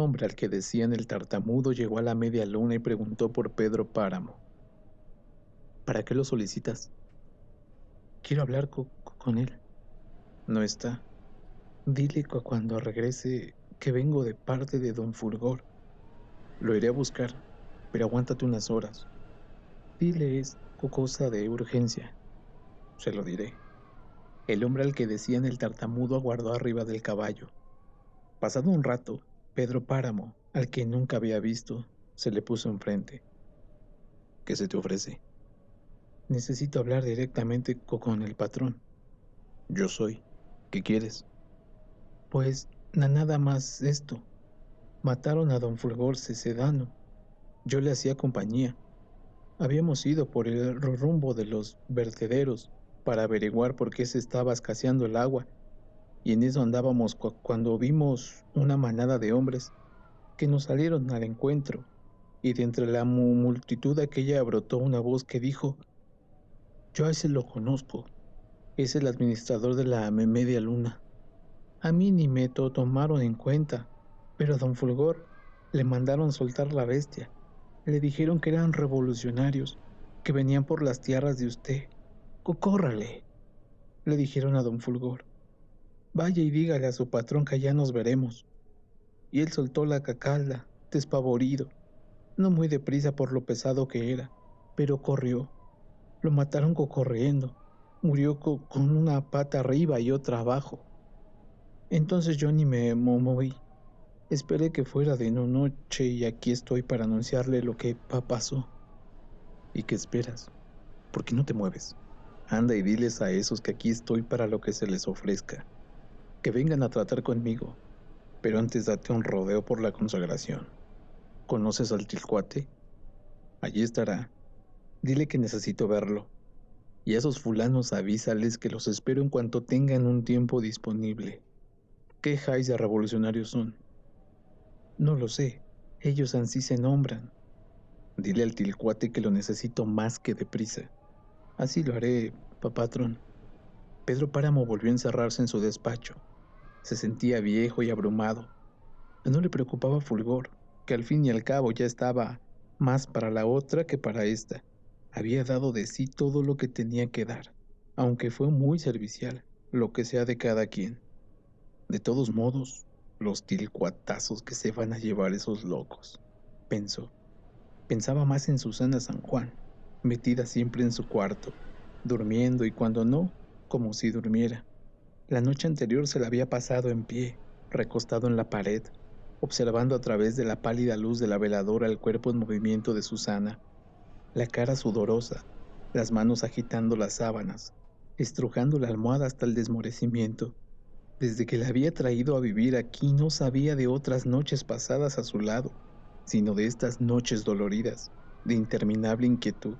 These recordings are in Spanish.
hombre al que decían el tartamudo llegó a la media luna y preguntó por Pedro Páramo. ¿Para qué lo solicitas? Quiero hablar con él. No está. Dile cuando regrese que vengo de parte de don Fulgor. Lo iré a buscar, pero aguántate unas horas. Dile es cosa de urgencia. Se lo diré. El hombre al que decían el tartamudo aguardó arriba del caballo. Pasado un rato, Pedro Páramo, al que nunca había visto, se le puso enfrente. ¿Qué se te ofrece? Necesito hablar directamente con el patrón. Yo soy. ¿Qué quieres? Pues nada más esto. Mataron a don Fulgor Cecedano. Yo le hacía compañía. Habíamos ido por el rumbo de los vertederos para averiguar por qué se estaba escaseando el agua, y en eso andábamos cuando vimos una manada de hombres que nos salieron al encuentro, y de entre la multitud aquella brotó una voz que dijo, Yo a ese lo conozco, es el administrador de la media luna. A mí ni me tomaron en cuenta, pero a don Fulgor le mandaron soltar la bestia. Le dijeron que eran revolucionarios, que venían por las tierras de usted. Córrale, le dijeron a don Fulgor. Vaya y dígale a su patrón que ya nos veremos. Y él soltó la cacalda, despavorido, no muy deprisa por lo pesado que era, pero corrió. Lo mataron corriendo. Murió con una pata arriba y otra abajo. Entonces yo ni me moví. Esperé que fuera de noche y aquí estoy para anunciarle lo que pasó. ¿Y qué esperas? ¿Por qué no te mueves? Anda y diles a esos que aquí estoy para lo que se les ofrezca. Que vengan a tratar conmigo. Pero antes date un rodeo por la consagración. ¿Conoces al Tilcuate? Allí estará. Dile que necesito verlo. Y a esos fulanos avísales que los espero en cuanto tengan un tiempo disponible. ¿Qué jais de revolucionarios son? No lo sé. Ellos así se nombran. Dile al tilcuate que lo necesito más que deprisa. Así lo haré, papatrón. Pedro Páramo volvió a encerrarse en su despacho. Se sentía viejo y abrumado. No le preocupaba Fulgor, que al fin y al cabo ya estaba más para la otra que para esta. Había dado de sí todo lo que tenía que dar, aunque fue muy servicial, lo que sea de cada quien. De todos modos, los tilcuatazos que se van a llevar esos locos, pensó. Pensaba más en Susana San Juan, metida siempre en su cuarto, durmiendo y cuando no, como si durmiera. La noche anterior se la había pasado en pie, recostado en la pared, observando a través de la pálida luz de la veladora el cuerpo en movimiento de Susana, la cara sudorosa, las manos agitando las sábanas, estrujando la almohada hasta el desmorecimiento. Desde que la había traído a vivir aquí no sabía de otras noches pasadas a su lado, sino de estas noches doloridas, de interminable inquietud,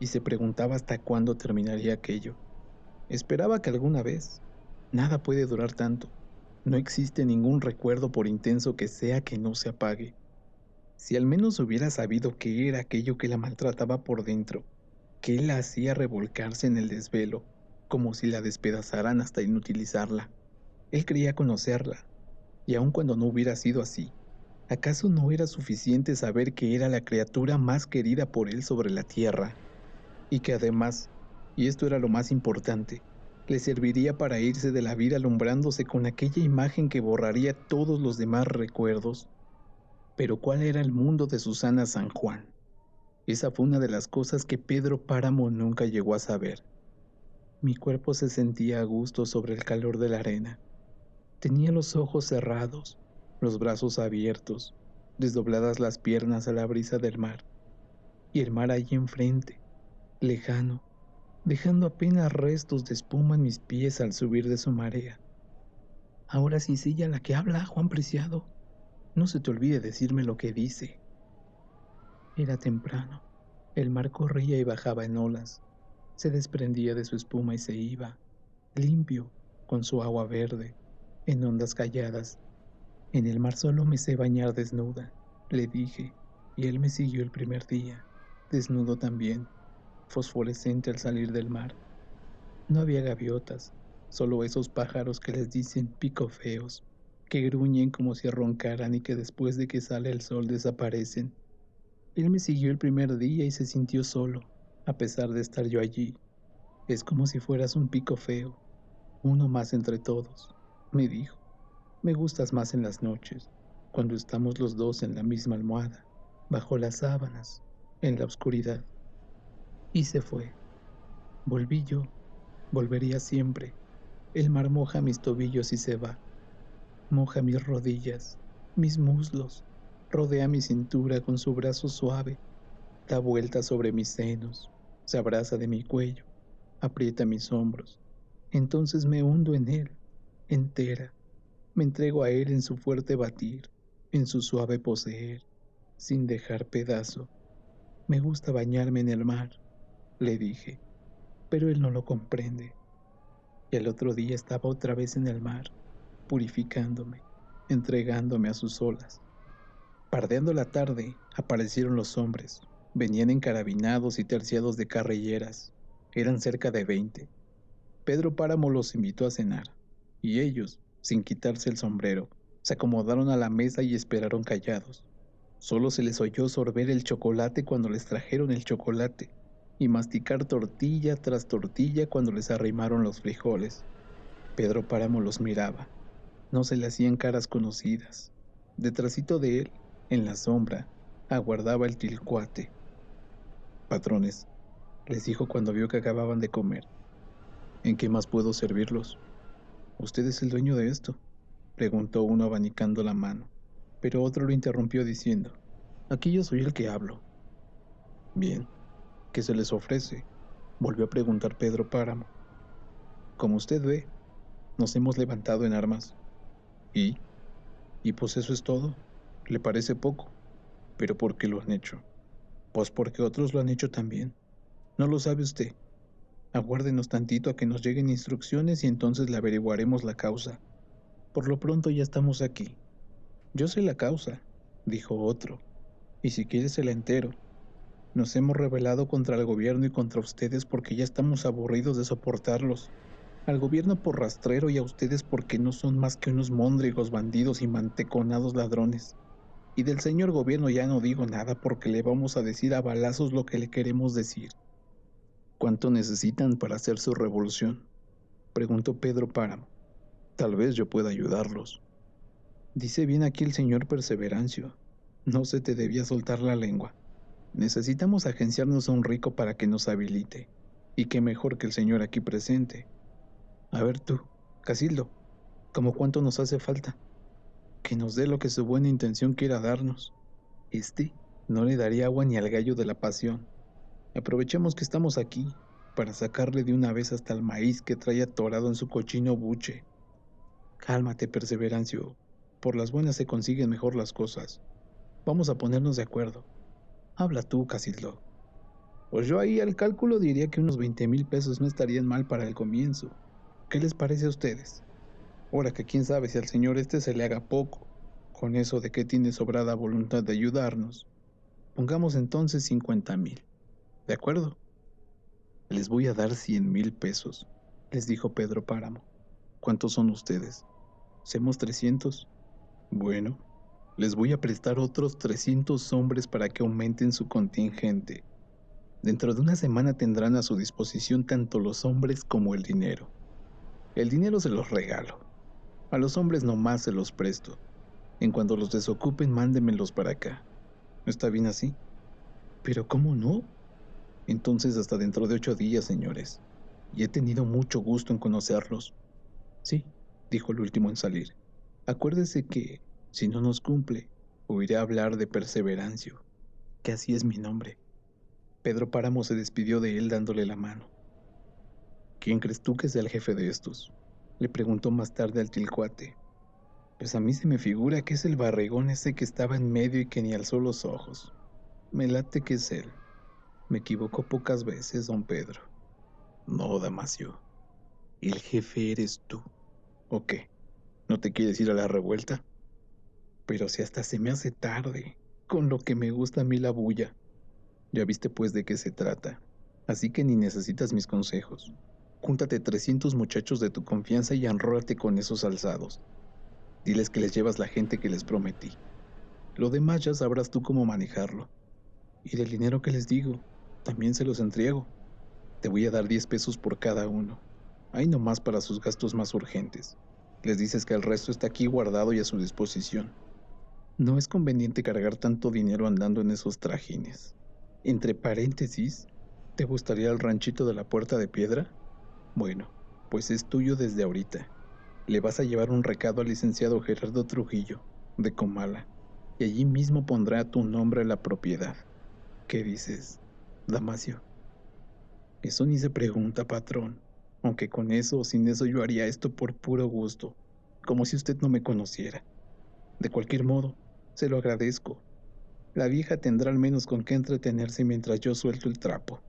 y se preguntaba hasta cuándo terminaría aquello. Esperaba que alguna vez. Nada puede durar tanto. No existe ningún recuerdo por intenso que sea que no se apague. Si al menos hubiera sabido qué era aquello que la maltrataba por dentro, qué la hacía revolcarse en el desvelo, como si la despedazaran hasta inutilizarla. Él creía conocerla, y aun cuando no hubiera sido así, ¿acaso no era suficiente saber que era la criatura más querida por él sobre la tierra? Y que además, y esto era lo más importante, le serviría para irse de la vida alumbrándose con aquella imagen que borraría todos los demás recuerdos. Pero ¿cuál era el mundo de Susana San Juan? Esa fue una de las cosas que Pedro Páramo nunca llegó a saber. Mi cuerpo se sentía a gusto sobre el calor de la arena Tenía los ojos cerrados, los brazos abiertos, desdobladas las piernas a la brisa del mar, y el mar allí enfrente, lejano, dejando apenas restos de espuma en mis pies al subir de su marea. Ahora sí es ella la que habla, Juan Preciado. No se te olvide decirme lo que dice. Era temprano. El mar corría y bajaba en olas. Se desprendía de su espuma y se iba, limpio, con su agua verde, en ondas calladas. En el mar solo me sé bañar desnuda, le dije, y él me siguió el primer día, desnudo también, fosforescente al salir del mar. No había gaviotas, solo esos pájaros que les dicen pico feos, que gruñen como si roncaran y que después de que sale el sol desaparecen. Él me siguió el primer día y se sintió solo, a pesar de estar yo allí. Es como si fueras un pico feo, uno más entre todos, me dijo. Me gustas más en las noches, cuando estamos los dos en la misma almohada, bajo las sábanas, en la oscuridad. Y se fue. Volví yo, volvería siempre. El mar moja mis tobillos y se va. Moja mis rodillas, mis muslos, rodea mi cintura con su brazo suave, da vuelta sobre mis senos, se abraza de mi cuello, aprieta mis hombros. Entonces me hundo en él, entera. Me entrego a él en su fuerte batir, en su suave poseer, sin dejar pedazo. Me gusta bañarme en el mar, le dije, pero él no lo comprende y al otro día estaba otra vez en el mar, purificándome, entregándome a sus olas. Pardeando la tarde, aparecieron los hombres. Venían encarabinados y terciados de carrilleras. Eran cerca de veinte. Pedro Páramo los invitó a cenar, y ellos, sin quitarse el sombrero, se acomodaron a la mesa y esperaron callados. Solo se les oyó sorber el chocolate cuando les trajeron el chocolate y masticar tortilla tras tortilla cuando les arrimaron los frijoles. Pedro Páramo los miraba. No se le hacían caras conocidas. Detrásito de él, en la sombra, aguardaba el tilcuate. Patrones, les dijo cuando vio que acababan de comer. ¿En qué más puedo servirlos? ¿Usted es el dueño de esto? preguntó uno abanicando la mano, pero otro lo interrumpió diciendo, aquí yo soy el que hablo. Bien, ¿Qué se les ofrece? Volvió a preguntar Pedro Páramo. Como usted ve, nos hemos levantado en armas. ¿Y? ¿Y pues eso es todo? ¿Le parece poco? ¿Pero por qué lo han hecho? Pues porque otros lo han hecho también. ¿No lo sabe usted? Aguárdenos tantito a que nos lleguen instrucciones y entonces le averiguaremos la causa. Por lo pronto ya estamos aquí. Yo soy la causa, dijo otro, y si quiere se la entero. Nos hemos rebelado contra el gobierno y contra ustedes porque ya estamos aburridos de soportarlos. Al gobierno por rastrero y a ustedes porque no son más que unos móndrigos bandidos y manteconados ladrones. Y del señor gobierno ya no digo nada porque le vamos a decir a balazos lo que le queremos decir. ¿Cuánto necesitan para hacer su revolución? Preguntó Pedro Páramo. Tal vez yo pueda ayudarlos. Dice bien aquí el señor Perseverancio. No se te debía soltar la lengua. Necesitamos agenciarnos a un rico para que nos habilite. Y qué mejor que el señor aquí presente. A ver tú, Casildo, ¿cómo cuánto nos hace falta? Que nos dé lo que su buena intención quiera darnos. Este no le daría agua ni al gallo de la pasión. Aprovechemos que estamos aquí para sacarle de una vez hasta el maíz que trae atorado en su cochino buche. Cálmate, Perseverancio. Por las buenas se consiguen mejor las cosas. Vamos a ponernos de acuerdo. Habla tú, Casildo. Pues yo ahí al cálculo diría que unos 20 mil pesos no estarían mal para el comienzo. ¿Qué les parece a ustedes? Ahora que quién sabe si al señor este se le haga poco, con eso de que tiene sobrada voluntad de ayudarnos. Pongamos entonces 50 mil. ¿De acuerdo? Les voy a dar 100 mil pesos, les dijo Pedro Páramo. ¿Cuántos son ustedes? ¿Semos 300? Bueno, les voy a prestar otros 300 hombres para que aumenten su contingente. Dentro de una semana tendrán a su disposición tanto los hombres como el dinero. El dinero se los regalo. A los hombres nomás se los presto. En cuanto los desocupen, mándenmelos para acá. ¿Está bien así? Pero ¿cómo no? Entonces hasta dentro de ocho días, señores. Y he tenido mucho gusto en conocerlos. Sí, dijo el último en salir. Acuérdese que si no nos cumple, oiré hablar de Perseverancio, que así es mi nombre. Pedro Páramo se despidió de él dándole la mano. ¿Quién crees tú que sea el jefe de estos? Le preguntó más tarde al tilcuate. Pues a mí se me figura que es el barrigón ese que estaba en medio y que ni alzó los ojos. Me late que es él. Me equivoco pocas veces, don Pedro. No, Damasio. El jefe eres tú. ¿O qué? ¿No te quieres ir a la revuelta? Pero si hasta se me hace tarde, con lo que me gusta a mí la bulla. Ya viste pues de qué se trata, así que ni necesitas mis consejos. Júntate 300 muchachos de tu confianza y enrólate con esos alzados. Diles que les llevas la gente que les prometí. Lo demás ya sabrás tú cómo manejarlo. Y del dinero que les digo, también se los entrego. Te voy a dar 10 pesos por cada uno. Hay nomás para sus gastos más urgentes. Les dices que el resto está aquí guardado y a su disposición. No es conveniente cargar tanto dinero andando en esos trajines. Entre paréntesis, ¿te gustaría el ranchito de la puerta de piedra? Bueno, pues es tuyo desde ahorita. Le vas a llevar un recado al licenciado Gerardo Trujillo, de Comala, y allí mismo pondrá tu nombre en la propiedad. ¿Qué dices, Damasio? Eso ni se pregunta, patrón, aunque con eso o sin eso yo haría esto por puro gusto, como si usted no me conociera. De cualquier modo, se lo agradezco. La vieja tendrá al menos con qué entretenerse mientras yo suelto el trapo.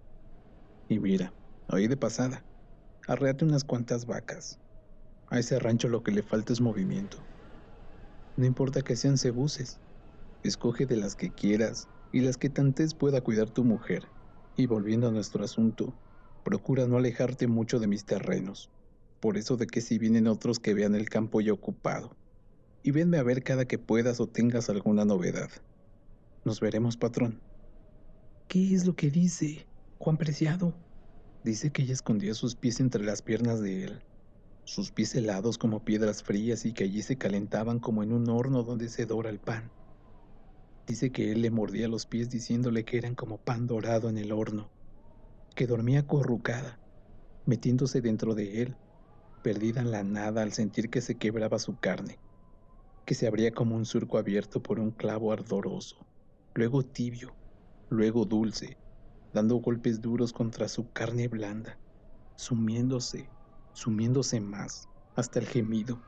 Y mira, hoy de pasada, arreate unas cuantas vacas. A ese rancho lo que le falta es movimiento. No importa que sean cebuces, escoge de las que quieras y las que tantes pueda cuidar tu mujer. Y volviendo a nuestro asunto, procura no alejarte mucho de mis terrenos, por eso de que si vienen otros que vean el campo ya ocupado. Y venme a ver cada que puedas o tengas alguna novedad. Nos veremos, patrón. ¿Qué es lo que dice, Juan Preciado? Dice que ella escondió sus pies entre las piernas de él, sus pies helados como piedras frías y que allí se calentaban como en un horno donde se dora el pan. Dice que él le mordía los pies diciéndole que eran como pan dorado en el horno, que dormía corrucada, metiéndose dentro de él, perdida en la nada al sentir que se quebraba su carne, que se abría como un surco abierto por un clavo ardoroso, luego tibio, luego dulce, dando golpes duros contra su carne blanda, sumiéndose, sumiéndose más, hasta el gemido,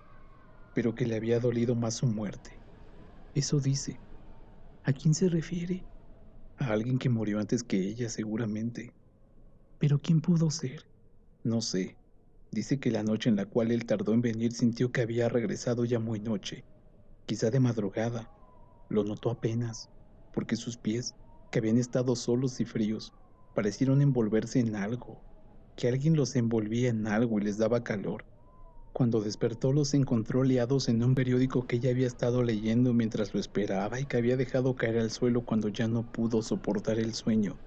pero que le había dolido más su muerte. Eso dice, ¿A quién se refiere? A alguien que murió antes que ella, seguramente. ¿Pero quién pudo ser? No sé. Dice que la noche en la cual él tardó en venir sintió que había regresado ya muy noche, quizá de madrugada. Lo notó apenas, porque sus pies, que habían estado solos y fríos, parecieron envolverse en algo, que alguien los envolvía en algo y les daba calor. Cuando despertó los encontró liados en un periódico que ella había estado leyendo mientras lo esperaba y que había dejado caer al suelo cuando ya no pudo soportar el sueño,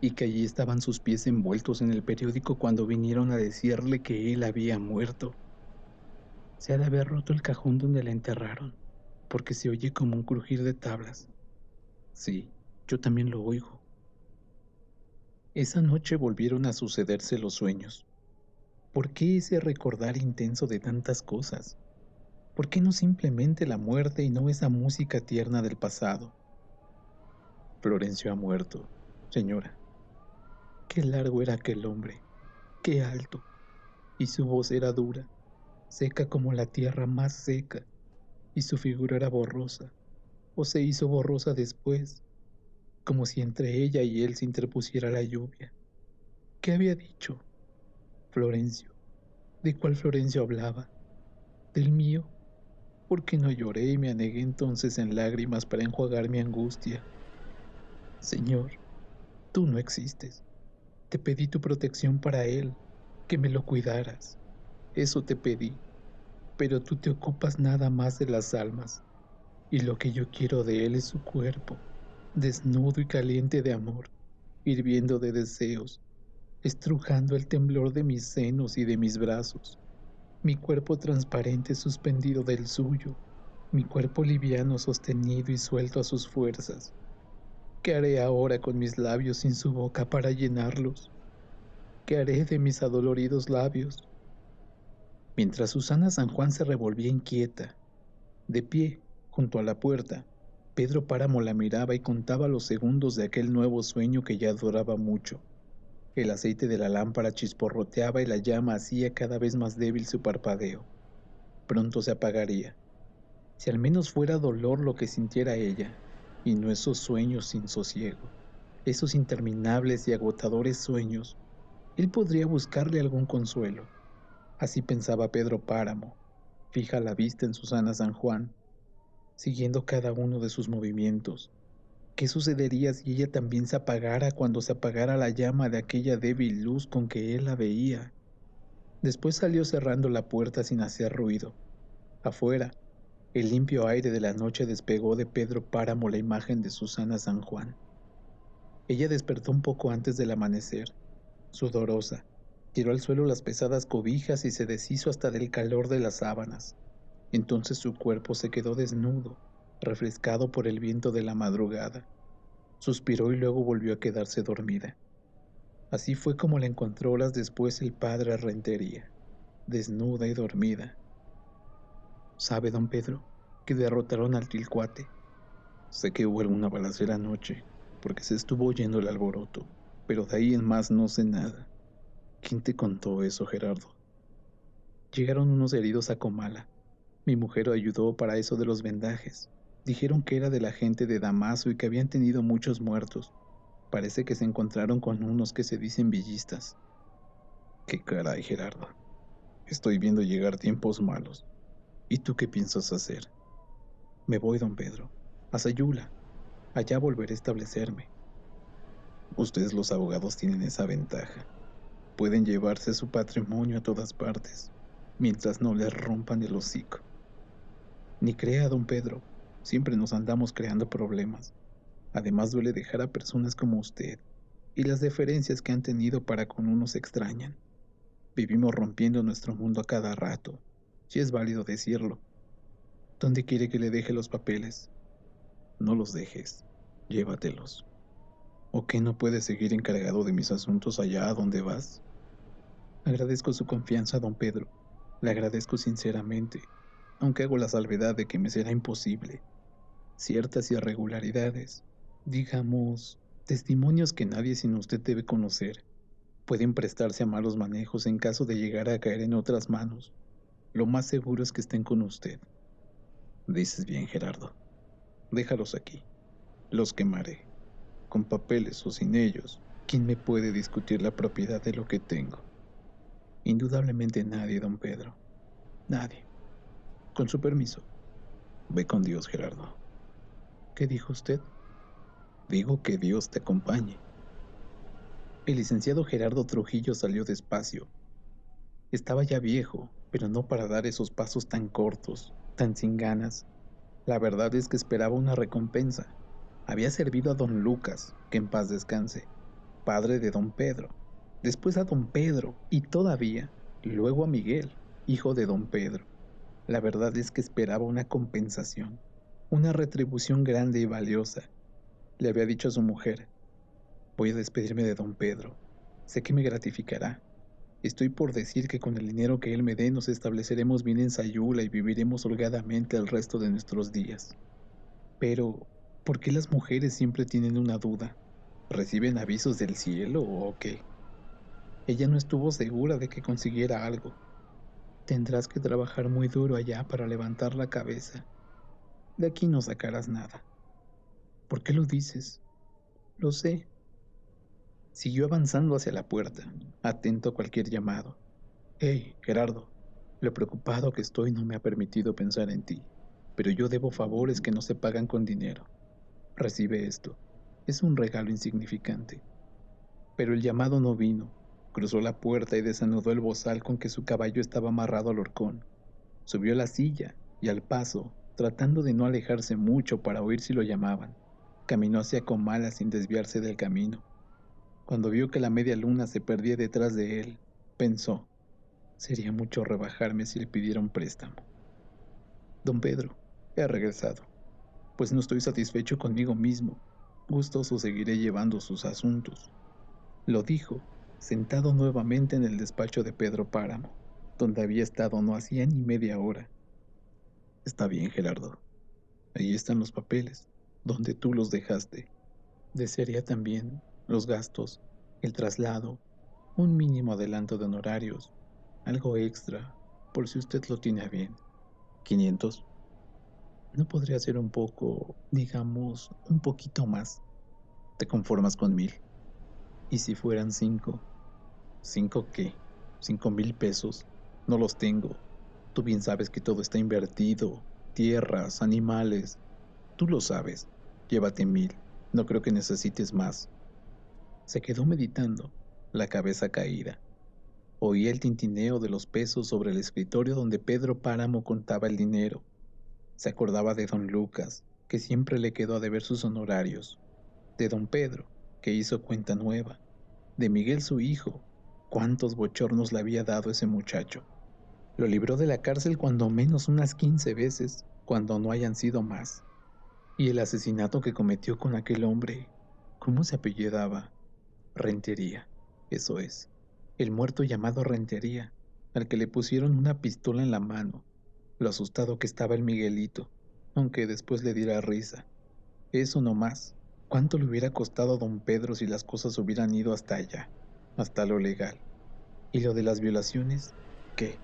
y que allí estaban sus pies envueltos en el periódico cuando vinieron a decirle que él había muerto. Se ha de haber roto el cajón donde la enterraron, porque se oye como un crujir de tablas. Sí, yo también lo oigo. Esa noche volvieron a sucederse los sueños. ¿Por qué ese recordar intenso de tantas cosas? ¿Por qué no simplemente la muerte y no esa música tierna del pasado? Florencio ha muerto, señora. Qué largo era aquel hombre, qué alto, y su voz era dura, seca como la tierra más seca, y su figura era borrosa, o se hizo borrosa después, como si entre ella y él se interpusiera la lluvia. ¿Qué había dicho? Florencio. ¿De cuál Florencio hablaba? ¿Del mío? ¿Por qué no lloré y me anegué entonces en lágrimas para enjuagar mi angustia? Señor, tú no existes. Te pedí tu protección para él, que me lo cuidaras. Eso te pedí. Pero tú te ocupas nada más de las almas, y lo que yo quiero de él es su cuerpo, desnudo y caliente de amor, hirviendo de deseos, estrujando el temblor de mis senos y de mis brazos, mi cuerpo transparente suspendido del suyo, mi cuerpo liviano sostenido y suelto a sus fuerzas. ¿Qué haré ahora con mis labios sin su boca para llenarlos? ¿Qué haré de mis adoloridos labios? Mientras Susana San Juan se revolvía inquieta, de pie, junto a la puerta, Pedro Páramo la miraba y contaba los segundos de aquel nuevo sueño que ya duraba mucho. El aceite de la lámpara chisporroteaba y la llama hacía cada vez más débil su parpadeo. Pronto se apagaría. Si al menos fuera dolor lo que sintiera ella, y no esos sueños sin sosiego, esos interminables y agotadores sueños, él podría buscarle algún consuelo. Así pensaba Pedro Páramo, fija la vista en Susana San Juan, siguiendo cada uno de sus movimientos, ¿Qué sucedería si ella también se apagara cuando se apagara la llama de aquella débil luz con que él la veía? Después salió cerrando la puerta sin hacer ruido. Afuera, El limpio aire de la noche despegó de Pedro Páramo la imagen de Susana San Juan. Ella despertó un poco antes del amanecer, sudorosa, tiró al suelo las pesadas cobijas y se deshizo hasta del calor de las sábanas. Entonces su cuerpo se quedó desnudo, refrescado por el viento de la madrugada. Suspiró y luego volvió a quedarse dormida. Así fue como la encontró horas después el padre Rentería, desnuda y dormida, ¿Sabe, don Pedro, que derrotaron al Tilcuate? Sé que hubo alguna balacera anoche, porque se estuvo oyendo el alboroto, pero de ahí en más no sé nada. ¿Quién te contó eso, Gerardo? Llegaron unos heridos a Comala. Mi mujer ayudó para eso de los vendajes. Dijeron que era de la gente de Damaso y que habían tenido muchos muertos. Parece que se encontraron con unos que se dicen villistas. Qué caray, Gerardo. Estoy viendo llegar tiempos malos. ¿Y tú qué piensas hacer? Me voy, don Pedro, a Sayula. Allá volveré a establecerme. Ustedes los abogados tienen esa ventaja. Pueden llevarse su patrimonio a todas partes, mientras no les rompan el hocico. Ni crea, don Pedro, siempre nos andamos creando problemas. Además duele dejar a personas como usted y las deferencias que han tenido para con unos extrañan. Vivimos rompiendo nuestro mundo a cada rato si es válido decirlo. ¿Dónde quiere que le deje los papeles? No los dejes, llévatelos. ¿O qué no puedes seguir encargado de mis asuntos allá a donde vas? Agradezco su confianza, don Pedro. Le agradezco sinceramente, aunque hago la salvedad de que me será imposible. Ciertas irregularidades, digamos, testimonios que nadie sino usted debe conocer, pueden prestarse a malos manejos en caso de llegar a caer en otras manos. Lo más seguro es que estén con usted. Dices bien, Gerardo. Déjalos aquí. Los quemaré. Con papeles o sin ellos, ¿quién me puede discutir la propiedad de lo que tengo? Indudablemente nadie, don Pedro. Nadie. Con su permiso. Ve con Dios, Gerardo. ¿Qué dijo usted? Digo que Dios te acompañe. El licenciado Gerardo Trujillo salió despacio. Estaba ya viejo pero no para dar esos pasos tan cortos, tan sin ganas. La verdad es que esperaba una recompensa. Había servido a don Lucas, que en paz descanse, padre de don Pedro, después a don Pedro y todavía, luego a Miguel, hijo de don Pedro. La verdad es que esperaba una compensación, una retribución grande y valiosa. Le había dicho a su mujer, voy a despedirme de don Pedro, sé que me gratificará, Estoy por decir que con el dinero que él me dé nos estableceremos bien en Sayula y viviremos holgadamente el resto de nuestros días. Pero, ¿por qué las mujeres siempre tienen una duda? ¿Reciben avisos del cielo o qué? Ella no estuvo segura de que consiguiera algo. Tendrás que trabajar muy duro allá para levantar la cabeza. De aquí no sacarás nada. ¿Por qué lo dices? Lo sé, Siguió avanzando hacia la puerta, atento a cualquier llamado. Hey, Gerardo, lo preocupado que estoy no me ha permitido pensar en ti, pero yo debo favores que no se pagan con dinero. Recibe esto. Es un regalo insignificante. Pero el llamado no vino. Cruzó la puerta y desanudó el bozal con que su caballo estaba amarrado al horcón. Subió a la silla y al paso, tratando de no alejarse mucho para oír si lo llamaban, caminó hacia Comala sin desviarse del camino. Cuando vio que la media luna se perdía detrás de él, pensó, sería mucho rebajarme si le pidiera un préstamo. Don Pedro, he regresado, pues no estoy satisfecho conmigo mismo. Gustoso seguiré llevando sus asuntos. Lo dijo, sentado nuevamente en el despacho de Pedro Páramo, donde había estado no hacía ni media hora. Está bien, Gerardo. Ahí están los papeles, donde tú los dejaste. Desearía también los gastos, el traslado, un mínimo adelanto de honorarios, algo extra, por si usted lo tiene a bien. 500. ¿No podría ser un poco, digamos, un poquito más? ¿Te conformas con mil? ¿Y si fueran cinco? ¿Cinco qué? ¿Cinco mil pesos? No los tengo. Tú bien sabes que todo está invertido. Tierras, animales. Tú lo sabes. Llévate mil. No creo que necesites más. Se quedó meditando, la cabeza caída. Oía el tintineo de los pesos sobre el escritorio donde Pedro Páramo contaba el dinero. Se acordaba de don Lucas, que siempre le quedó a deber sus honorarios, de don Pedro, que hizo cuenta nueva, de Miguel su hijo, cuántos bochornos le había dado ese muchacho. Lo libró de la cárcel cuando menos unas quince veces, cuando no hayan sido más. Y el asesinato que cometió con aquel hombre, ¿cómo se apellidaba? Rentería, eso es. El muerto llamado Rentería, al que le pusieron una pistola en la mano, lo asustado que estaba el Miguelito, aunque después le diera risa. Eso no más. ¿Cuánto le hubiera costado a don Pedro si las cosas hubieran ido hasta allá, hasta lo legal? ¿Y lo de las violaciones? ¿Qué?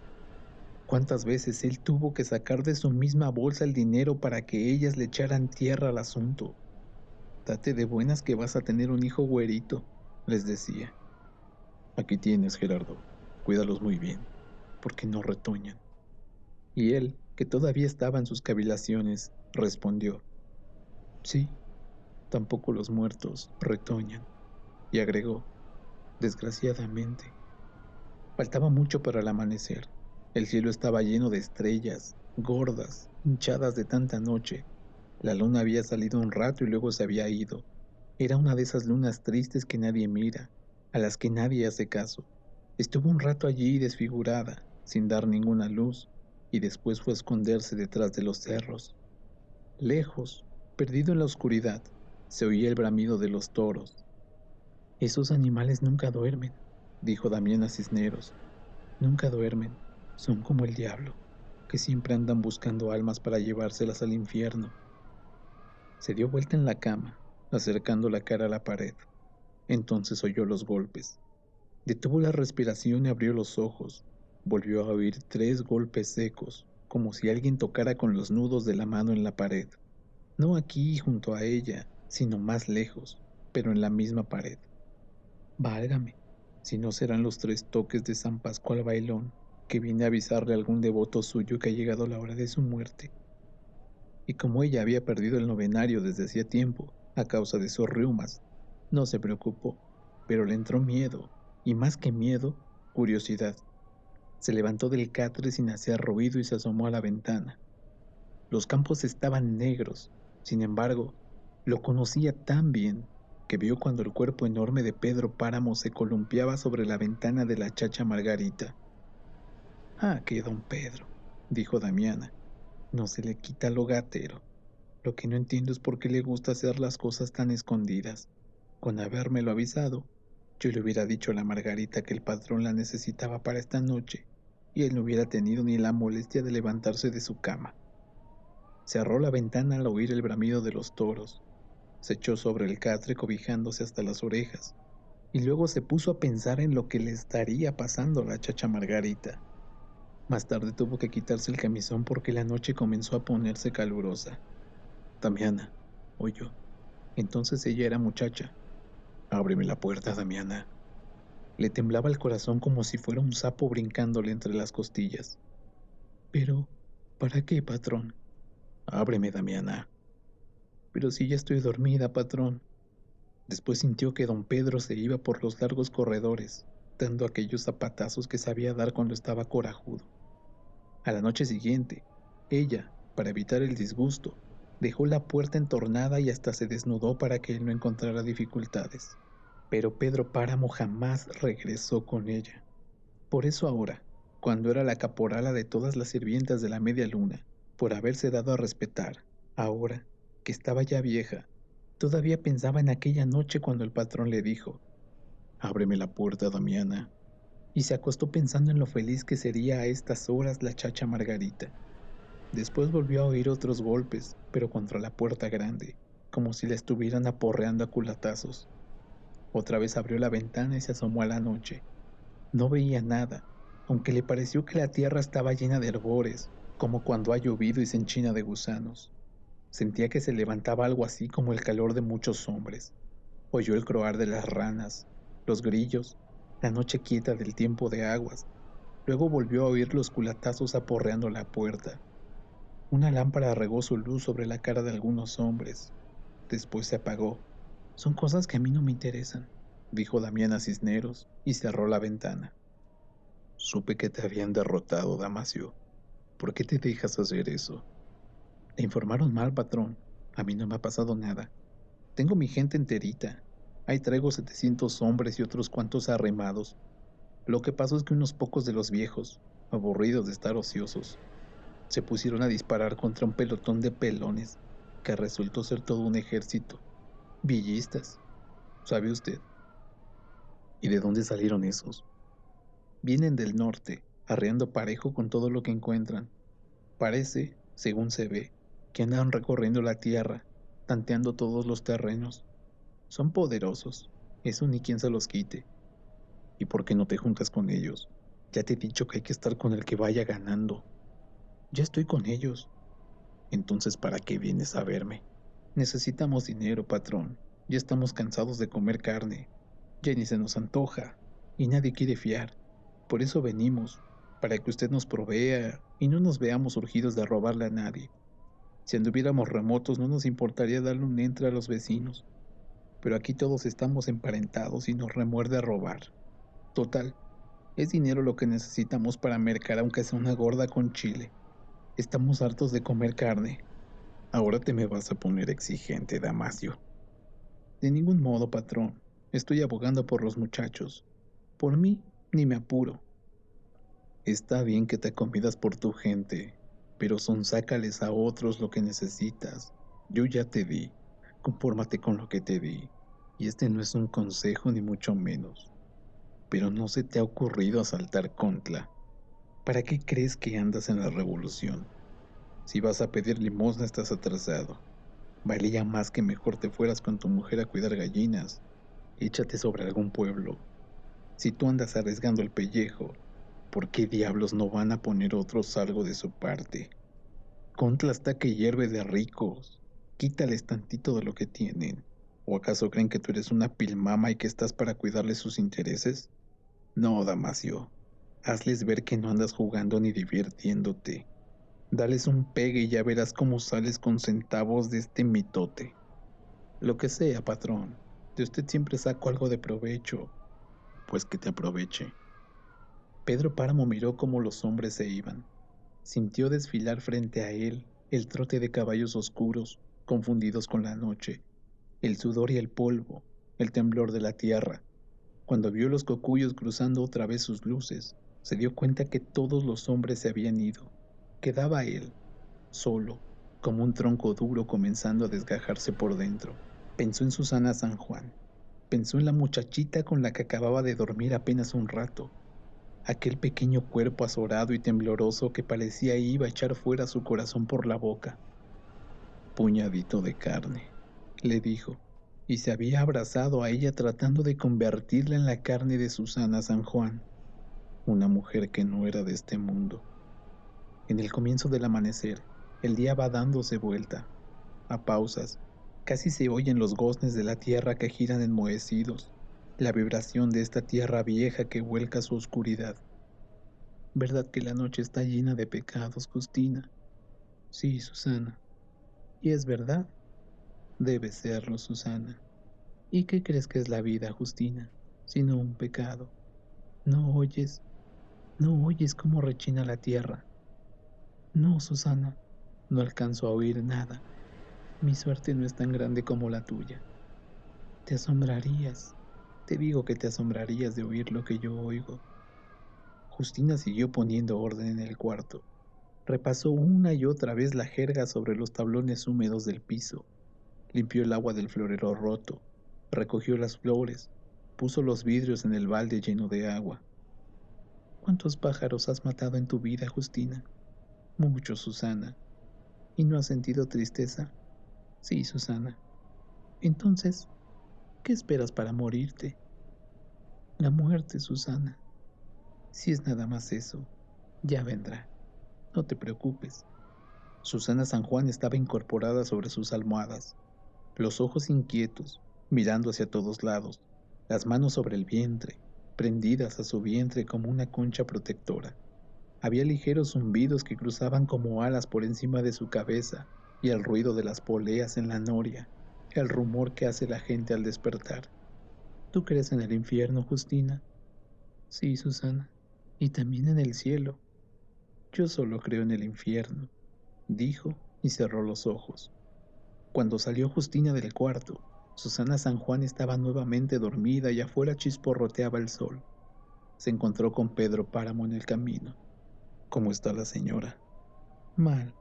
¿Cuántas veces él tuvo que sacar de su misma bolsa el dinero para que ellas le echaran tierra al asunto? Date de buenas que vas a tener un hijo güerito, les decía. Aquí tienes, Gerardo. Cuídalos muy bien, porque no retoñan. Y él, que todavía estaba en sus cavilaciones, respondió, Sí, tampoco los muertos retoñan. Y agregó, desgraciadamente. Faltaba mucho para el amanecer. El cielo estaba lleno de estrellas, gordas, hinchadas de tanta noche. La luna había salido un rato y luego se había ido. Era una de esas lunas tristes que nadie mira, a las que nadie hace caso. Estuvo un rato allí desfigurada, sin dar ninguna luz, y después fue a esconderse detrás de los cerros. Lejos, perdido en la oscuridad, se oía el bramido de los toros. Esos animales nunca duermen, dijo Damián a Cisneros. Nunca duermen. Son como el diablo, que siempre andan buscando almas para llevárselas al infierno. Se dio vuelta en la cama, acercando la cara a la pared. Entonces oyó los golpes. Detuvo la respiración y abrió los ojos. Volvió a oír tres golpes secos, como si alguien tocara con los nudos de la mano en la pared. No aquí junto a ella, sino más lejos, pero en la misma pared. Válgame, si no serán los tres toques de San Pascual Bailón que viene a avisarle a algún devoto suyo que ha llegado la hora de su muerte. Y como ella había perdido el novenario desde hacía tiempo, a causa de sus reumas, no se preocupó, pero le entró miedo, y más que miedo, curiosidad. Se levantó del catre sin hacer ruido y se asomó a la ventana. Los campos estaban negros, sin embargo, lo conocía tan bien que vio cuando el cuerpo enorme de Pedro Páramo se columpiaba sobre la ventana de la chacha Margarita. Ah, que don Pedro, dijo Damiana, no se le quita lo gatero. Lo que no entiendo es por qué le gusta hacer las cosas tan escondidas. Con habérmelo avisado, yo le hubiera dicho a la Margarita que el patrón la necesitaba para esta noche y él no hubiera tenido ni la molestia de levantarse de su cama. Cerró la ventana al oír el bramido de los toros, se echó sobre el catre cobijándose hasta las orejas, y luego se puso a pensar en lo que le estaría pasando a la chacha Margarita. Más tarde tuvo que quitarse el camisón porque la noche comenzó a ponerse calurosa. Damiana, oyó. Entonces ella era muchacha. Ábreme la puerta, Damiana. Le temblaba el corazón como si fuera un sapo brincándole entre las costillas. Pero, ¿para qué, patrón? Ábreme, Damiana. Pero si ya estoy dormida, patrón. Después sintió que don Pedro se iba por los largos corredores, dando aquellos zapatazos que sabía dar cuando estaba corajudo. A la noche siguiente, ella, para evitar el disgusto, dejó la puerta entornada y hasta se desnudó para que él no encontrara dificultades. Pero Pedro Páramo jamás regresó con ella. Por eso ahora, cuando era la caporala de todas las sirvientas de la media luna, por haberse dado a respetar, ahora que estaba ya vieja, todavía pensaba en aquella noche cuando el patrón le dijo, Ábreme la puerta, Damiana y se acostó pensando en lo feliz que sería a estas horas la chacha Margarita. Después volvió a oír otros golpes, pero contra la puerta grande, como si la estuvieran aporreando a culatazos. Otra vez abrió la ventana y se asomó a la noche. No veía nada, aunque le pareció que la tierra estaba llena de herbores, como cuando ha llovido y se enchina de gusanos. Sentía que se levantaba algo así como el calor de muchos hombres. Oyó el croar de las ranas, los grillos la noche quieta del tiempo de aguas. Luego volvió a oír los culatazos aporreando la puerta. Una lámpara regó su luz sobre la cara de algunos hombres. Después se apagó. Son cosas que a mí no me interesan, dijo Damián a Cisneros y cerró la ventana. Supe que te habían derrotado, Damasio. ¿Por qué te dejas hacer eso? Le informaron mal, patrón. A mí no me ha pasado nada. Tengo mi gente enterita. Ahí traigo 700 hombres y otros cuantos arremados. Lo que pasó es que unos pocos de los viejos, aburridos de estar ociosos, se pusieron a disparar contra un pelotón de pelones que resultó ser todo un ejército. Villistas, ¿sabe usted? ¿Y de dónde salieron esos? Vienen del norte, arreando parejo con todo lo que encuentran. Parece, según se ve, que andan recorriendo la tierra, tanteando todos los terrenos. Son poderosos, eso ni quien se los quite. ¿Y por qué no te juntas con ellos? Ya te he dicho que hay que estar con el que vaya ganando. Ya estoy con ellos. Entonces, ¿para qué vienes a verme? Necesitamos dinero, patrón. Ya estamos cansados de comer carne. Ya ni se nos antoja. Y nadie quiere fiar. Por eso venimos, para que usted nos provea y no nos veamos urgidos de robarle a nadie. Si anduviéramos remotos no nos importaría darle un entre a los vecinos, pero aquí todos estamos emparentados y nos remuerde a robar. Total, es dinero lo que necesitamos para mercar aunque sea una gorda con chile. Estamos hartos de comer carne. Ahora te me vas a poner exigente, Damasio. De ningún modo, patrón. Estoy abogando por los muchachos. Por mí, ni me apuro. Está bien que te comidas por tu gente, pero son sácales a otros lo que necesitas. Yo ya te di, confórmate con lo que te di. Y este no es un consejo ni mucho menos. Pero no se te ha ocurrido asaltar Contla. ¿Para qué crees que andas en la revolución? Si vas a pedir limosna estás atrasado. Valía más que mejor te fueras con tu mujer a cuidar gallinas. Échate sobre algún pueblo. Si tú andas arriesgando el pellejo, ¿por qué diablos no van a poner otros algo de su parte? Contla está que hierve de ricos. Quítales tantito de lo que tienen. ¿O acaso creen que tú eres una pilmama y que estás para cuidarles sus intereses? No, Damasio. Hazles ver que no andas jugando ni divirtiéndote. Dales un pegue y ya verás cómo sales con centavos de este mitote. Lo que sea, patrón. De usted siempre saco algo de provecho. Pues que te aproveche. Pedro Páramo miró cómo los hombres se iban. Sintió desfilar frente a él el trote de caballos oscuros, confundidos con la noche, el sudor y el polvo, el temblor de la tierra. Cuando vio los cocuyos cruzando otra vez sus luces, se dio cuenta que todos los hombres se habían ido. Quedaba él, solo, como un tronco duro comenzando a desgajarse por dentro. Pensó en Susana San Juan. Pensó en la muchachita con la que acababa de dormir apenas un rato, aquel pequeño cuerpo azorado y tembloroso que parecía iba a echar fuera su corazón por la boca. Puñadito de carne, le dijo, y se había abrazado a ella tratando de convertirla en la carne de Susana San Juan, una mujer que no era de este mundo. En el comienzo del amanecer, el día va dándose vuelta, a pausas, casi se oyen los goznes de la tierra que giran enmohecidos, la vibración de esta tierra vieja que vuelca su oscuridad. ¿Verdad que la noche está llena de pecados, Justina? Sí, Susana. Y es verdad. Debe serlo, Susana. ¿Y qué crees que es la vida, Justina? Sino un pecado. ¿No oyes? ¿No oyes cómo rechina la tierra? No, Susana, no alcanzo a oír nada. Mi suerte no es tan grande como la tuya. Te asombrarías. Te digo que te asombrarías de oír lo que yo oigo. Justina siguió poniendo orden en el cuarto. Repasó una y otra vez la jerga sobre los tablones húmedos del piso. Limpió el agua del florero roto. Recogió las flores. Puso los vidrios en el balde lleno de agua. ¿Cuántos pájaros has matado en tu vida, Justina? Muchos, Susana. ¿Y no has sentido tristeza? Sí, Susana. Entonces, ¿Qué esperas para morirte? La muerte, Susana. Si es nada más eso, ya vendrá. No te preocupes. Susana San Juan estaba incorporada sobre sus almohadas, los ojos inquietos, mirando hacia todos lados, las manos sobre el vientre, prendidas a su vientre como una concha protectora. Había ligeros zumbidos que cruzaban como alas por encima de su cabeza y el ruido de las poleas en la noria el rumor que hace la gente al despertar. ¿Tú crees en el infierno, Justina? Sí, Susana, y también en el cielo. Yo solo creo en el infierno, dijo y cerró los ojos. Cuando salió Justina del cuarto, Susana San Juan estaba nuevamente dormida y afuera chisporroteaba el sol. Se encontró con Pedro Páramo en el camino. ¿Cómo está la señora? Mal,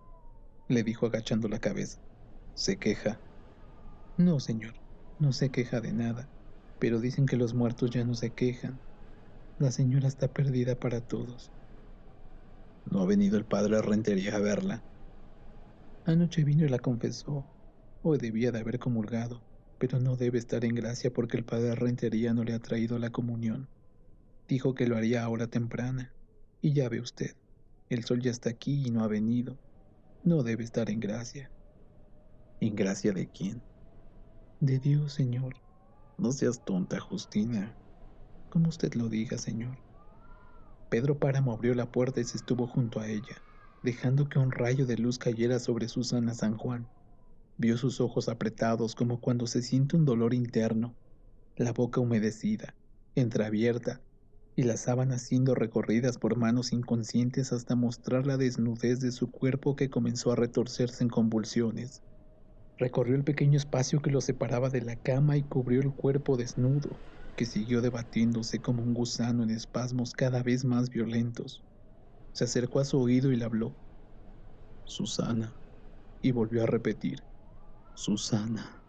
le dijo agachando la cabeza. ¿Se queja? No, señor, no se queja de nada, pero dicen que los muertos ya no se quejan. La señora está perdida para todos. ¿No ha venido el padre Rentería a verla? Anoche vino y la confesó. Hoy debía de haber comulgado, pero no debe estar en gracia porque el padre Rentería no le ha traído la comunión. Dijo que lo haría ahora temprana. Y ya ve usted, el sol ya está aquí y no ha venido. No debe estar en gracia. ¿En gracia de quién? De Dios, Señor. No seas tonta, Justina. Como usted lo diga, Señor. Pedro Páramo abrió la puerta y se estuvo junto a ella, dejando que un rayo de luz cayera sobre Susana San Juan. Vio sus ojos apretados como cuando se siente un dolor interno, la boca humedecida, entreabierta, y las sábanas siendo recorridas por manos inconscientes hasta mostrar la desnudez de su cuerpo que comenzó a retorcerse en convulsiones. Recorrió el pequeño espacio que lo separaba de la cama y cubrió el cuerpo desnudo, que siguió debatiéndose como un gusano en espasmos cada vez más violentos. Se acercó a su oído y le habló. Susana. Y volvió a repetir. Susana.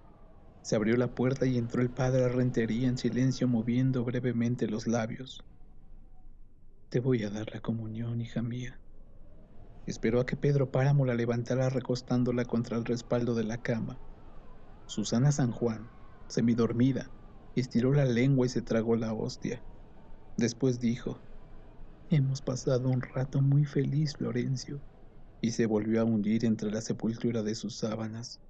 Se abrió la puerta y entró el padre a Rentería en silencio moviendo brevemente los labios. Te voy a dar la comunión, hija mía. Esperó a que Pedro Páramo la levantara recostándola contra el respaldo de la cama. Susana San Juan, semidormida, estiró la lengua y se tragó la hostia. Después dijo, Hemos pasado un rato muy feliz, Florencio, y se volvió a hundir entre la sepultura de sus sábanas.